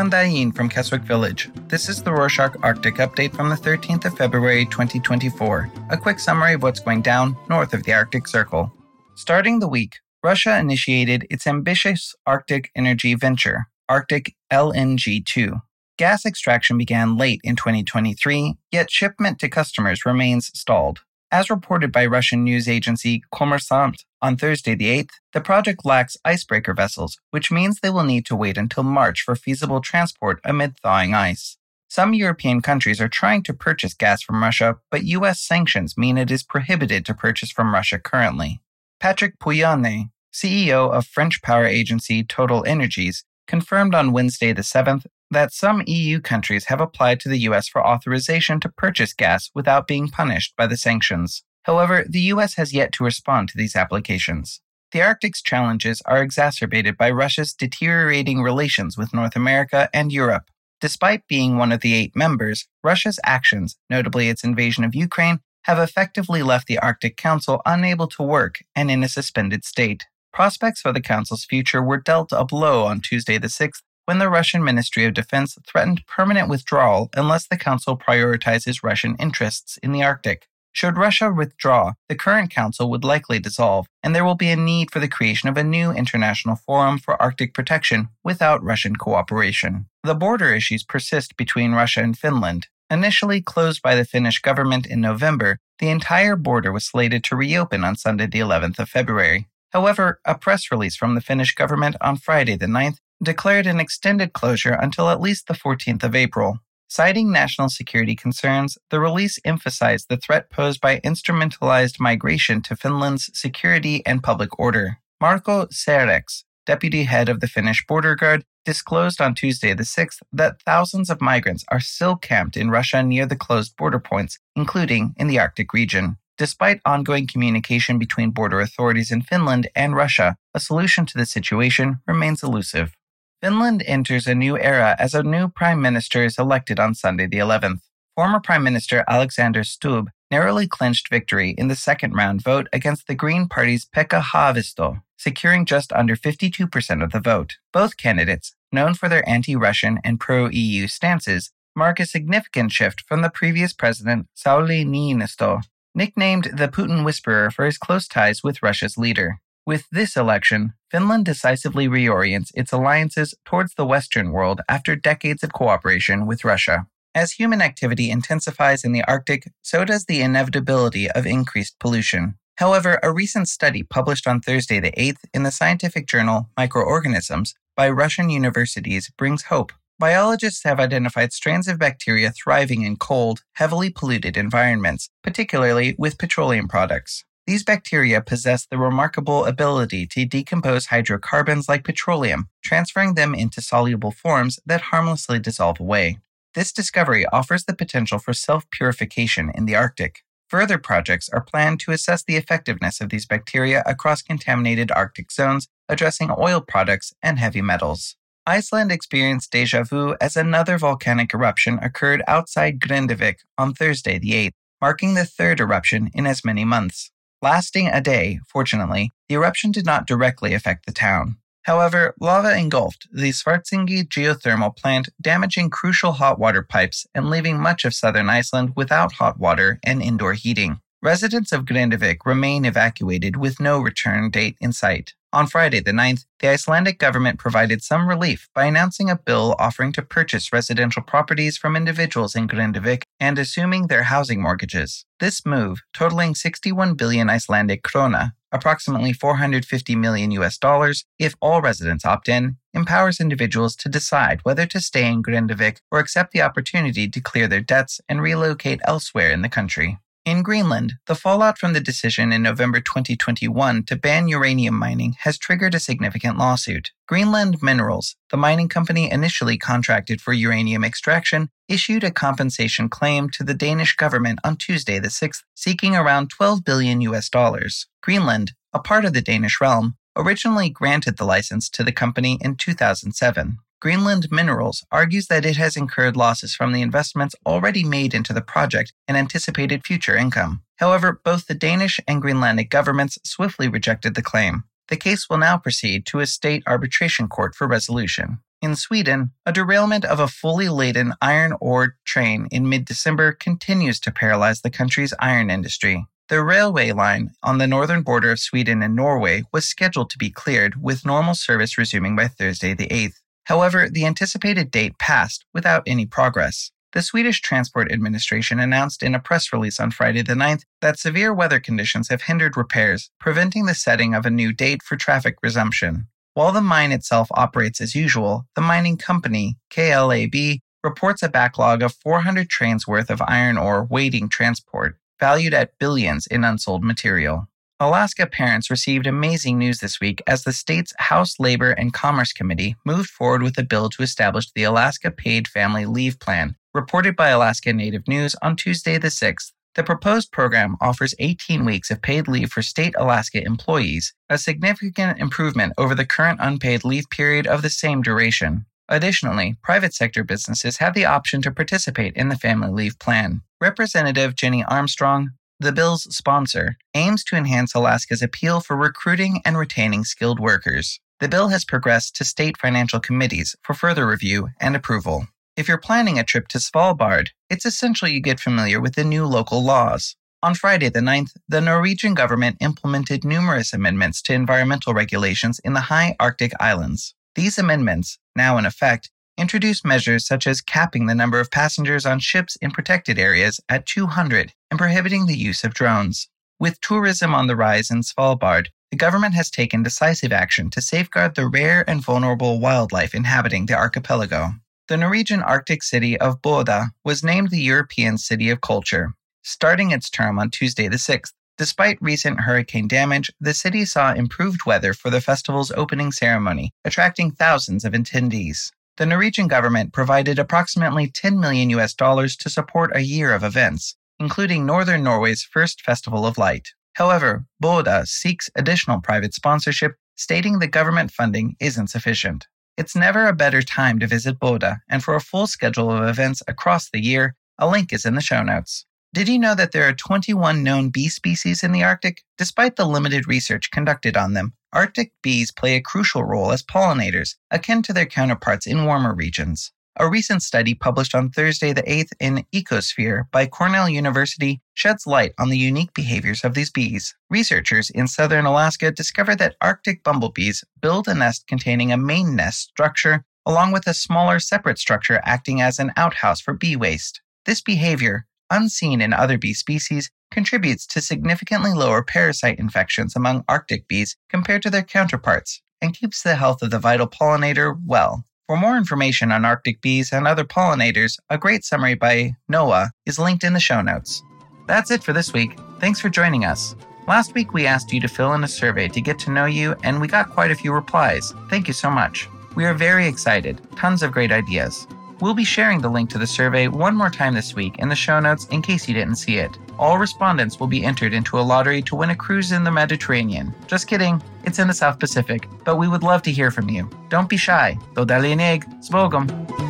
from Keswick Village. This is the Rorshok Arctic update from the 13th of February 2024. A quick summary of what's going down north of the Arctic Circle. Starting the week, Russia initiated its ambitious Arctic energy venture, Arctic LNG 2. Gas extraction began late in 2023, yet shipment to customers remains stalled. As reported by Russian news agency Kommersant on Thursday the 8th, the project lacks icebreaker vessels, which means they will need to wait until March for feasible transport amid thawing ice. Some European countries are trying to purchase gas from Russia, but US sanctions mean it is prohibited to purchase from Russia currently. Patrick Pouyanné, CEO of French power agency Total Energies, confirmed on Wednesday the 7th that some EU countries have applied to the US for authorization to purchase gas without being punished by the sanctions. However, the US has yet to respond to these applications. The Arctic's challenges are exacerbated by Russia's deteriorating relations with North America and Europe. Despite being one of the eight members, Russia's actions, notably its invasion of Ukraine, have effectively left the Arctic Council unable to work and in a suspended state. Prospects for the Council's future were dealt a blow on Tuesday the 6th when the Russian Ministry of Defense threatened permanent withdrawal unless the Council prioritizes Russian interests in the Arctic. Should Russia withdraw, the current Council would likely dissolve, and there will be a need for the creation of a new international forum for Arctic protection without Russian cooperation. The border issues persist between Russia and Finland. Initially closed by the Finnish government in November, the entire border was slated to reopen on Sunday, the 11th of February. However, a press release from the Finnish government on Friday, the 9th, declared an extended closure until at least the 14th of April. Citing national security concerns, the release emphasized the threat posed by instrumentalized migration to Finland's security and public order. Marko Saareks, deputy head of the Finnish border guard, disclosed on Tuesday the 6th that thousands of migrants are still camped in Russia near the closed border points, including in the Arctic region. Despite ongoing communication between border authorities in Finland and Russia, a solution to the situation remains elusive. Finland enters a new era as a new prime minister is elected on Sunday, the 11th. Former Prime Minister Alexander Stubb narrowly clinched victory in the second round vote against the Green Party's Pekka Haavisto, securing just under 52% of the vote. Both candidates, known for their anti Russian and pro EU stances, mark a significant shift from the previous president, Sauli Niinisto, nicknamed the Putin Whisperer for his close ties with Russia's leader. With this election, Finland decisively reorients its alliances towards the Western world after decades of cooperation with Russia. As human activity intensifies in the Arctic, so does the inevitability of increased pollution. However, a recent study published on Thursday the 8th in the scientific journal Microorganisms by Russian universities brings hope. Biologists have identified strains of bacteria thriving in cold, heavily polluted environments, particularly with petroleum products. These bacteria possess the remarkable ability to decompose hydrocarbons like petroleum, transferring them into soluble forms that harmlessly dissolve away. This discovery offers the potential for self purification in the Arctic. Further projects are planned to assess the effectiveness of these bacteria across contaminated Arctic zones, addressing oil products and heavy metals. Iceland experienced deja vu as another volcanic eruption occurred outside Grindavik on Thursday, the 8th, marking the third eruption in as many months. Lasting a day, fortunately, the eruption did not directly affect the town. However, lava engulfed the Svartsengi geothermal plant, damaging crucial hot water pipes and leaving much of southern Iceland without hot water and indoor heating. Residents of Grindavik remain evacuated with no return date in sight. On Friday, the 9th, the Icelandic government provided some relief by announcing a bill offering to purchase residential properties from individuals in Grindavik and assuming their housing mortgages. This move, totaling 61 billion Icelandic krona, approximately 450 million US dollars, if all residents opt in, empowers individuals to decide whether to stay in Grindavik or accept the opportunity to clear their debts and relocate elsewhere in the country. In Greenland, the fallout from the decision in November 2021 to ban uranium mining has triggered a significant lawsuit. Greenland Minerals, the mining company initially contracted for uranium extraction, issued a compensation claim to the Danish government on Tuesday the 6th, seeking around 12 billion US dollars. Greenland, a part of the Danish realm, originally granted the license to the company in 2007. Greenland Minerals argues that it has incurred losses from the investments already made into the project and anticipated future income. However, both the Danish and Greenlandic governments swiftly rejected the claim. The case will now proceed to a state arbitration court for resolution. In Sweden, a derailment of a fully laden iron ore train in mid December continues to paralyze the country's iron industry. The railway line on the northern border of Sweden and Norway was scheduled to be cleared, with normal service resuming by Thursday the 8th. However, the anticipated date passed without any progress. The Swedish Transport Administration announced in a press release on Friday the 9th that severe weather conditions have hindered repairs, preventing the setting of a new date for traffic resumption. While the mine itself operates as usual, the mining company, LKAB, reports a backlog of 400 trains worth of iron ore waiting transport, valued at billions in unsold material. Alaska parents received amazing news this week as the state's House Labor and Commerce Committee moved forward with a bill to establish the Alaska Paid Family Leave Plan, reported by Alaska Native News on Tuesday the 6th. The proposed program offers 18 weeks of paid leave for state Alaska employees, a significant improvement over the current unpaid leave period of the same duration. Additionally, private sector businesses have the option to participate in the family leave plan. Representative Jennie Armstrong, the bill's sponsor, aims to enhance Alaska's appeal for recruiting and retaining skilled workers. The bill has progressed to state financial committees for further review and approval. If you're planning a trip to Svalbard, it's essential you get familiar with the new local laws. On Friday the 9th, the Norwegian government implemented numerous amendments to environmental regulations in the high Arctic islands. These amendments, now in effect, introduce measures such as capping the number of passengers on ships in protected areas at 200 and prohibiting the use of drones. With tourism on the rise in Svalbard, the government has taken decisive action to safeguard the rare and vulnerable wildlife inhabiting the archipelago. The Norwegian Arctic city of Bodø was named the European City of Culture, starting its term on Tuesday the 6th. Despite recent hurricane damage, the city saw improved weather for the festival's opening ceremony, attracting thousands of attendees. The Norwegian government provided approximately 10 million US dollars to support a year of events, including Northern Norway's first Festival of Light. However, Bodø seeks additional private sponsorship, stating the government funding isn't sufficient. It's never a better time to visit Bodø, and for a full schedule of events across the year, a link is in the show notes. Did you know that there are 21 known bee species in the Arctic? Despite the limited research conducted on them, Arctic bees play a crucial role as pollinators, akin to their counterparts in warmer regions. A recent study published on Thursday the 8th in Ecosphere by Cornell University sheds light on the unique behaviors of these bees. Researchers in southern Alaska discovered that Arctic bumblebees build a nest containing a main nest structure along with a smaller separate structure acting as an outhouse for bee waste. This behavior, unseen in other bee species, contributes to significantly lower parasite infections among Arctic bees compared to their counterparts and keeps the health of the vital pollinator well. For more information on Arctic bees and other pollinators, a great summary by NOAA is linked in the show notes. That's it for this week. Thanks for joining us. Last week, we asked you to fill in a survey to get to know you, and we got quite a few replies. Thank you so much. We are very excited. Tons of great ideas. We'll be sharing the link to the survey one more time this week in the show notes in case you didn't see it. All respondents will be entered into a lottery to win a cruise in the Mediterranean. Just kidding, it's in the South Pacific, but we would love to hear from you. Don't be shy. Do dalinig, svogum.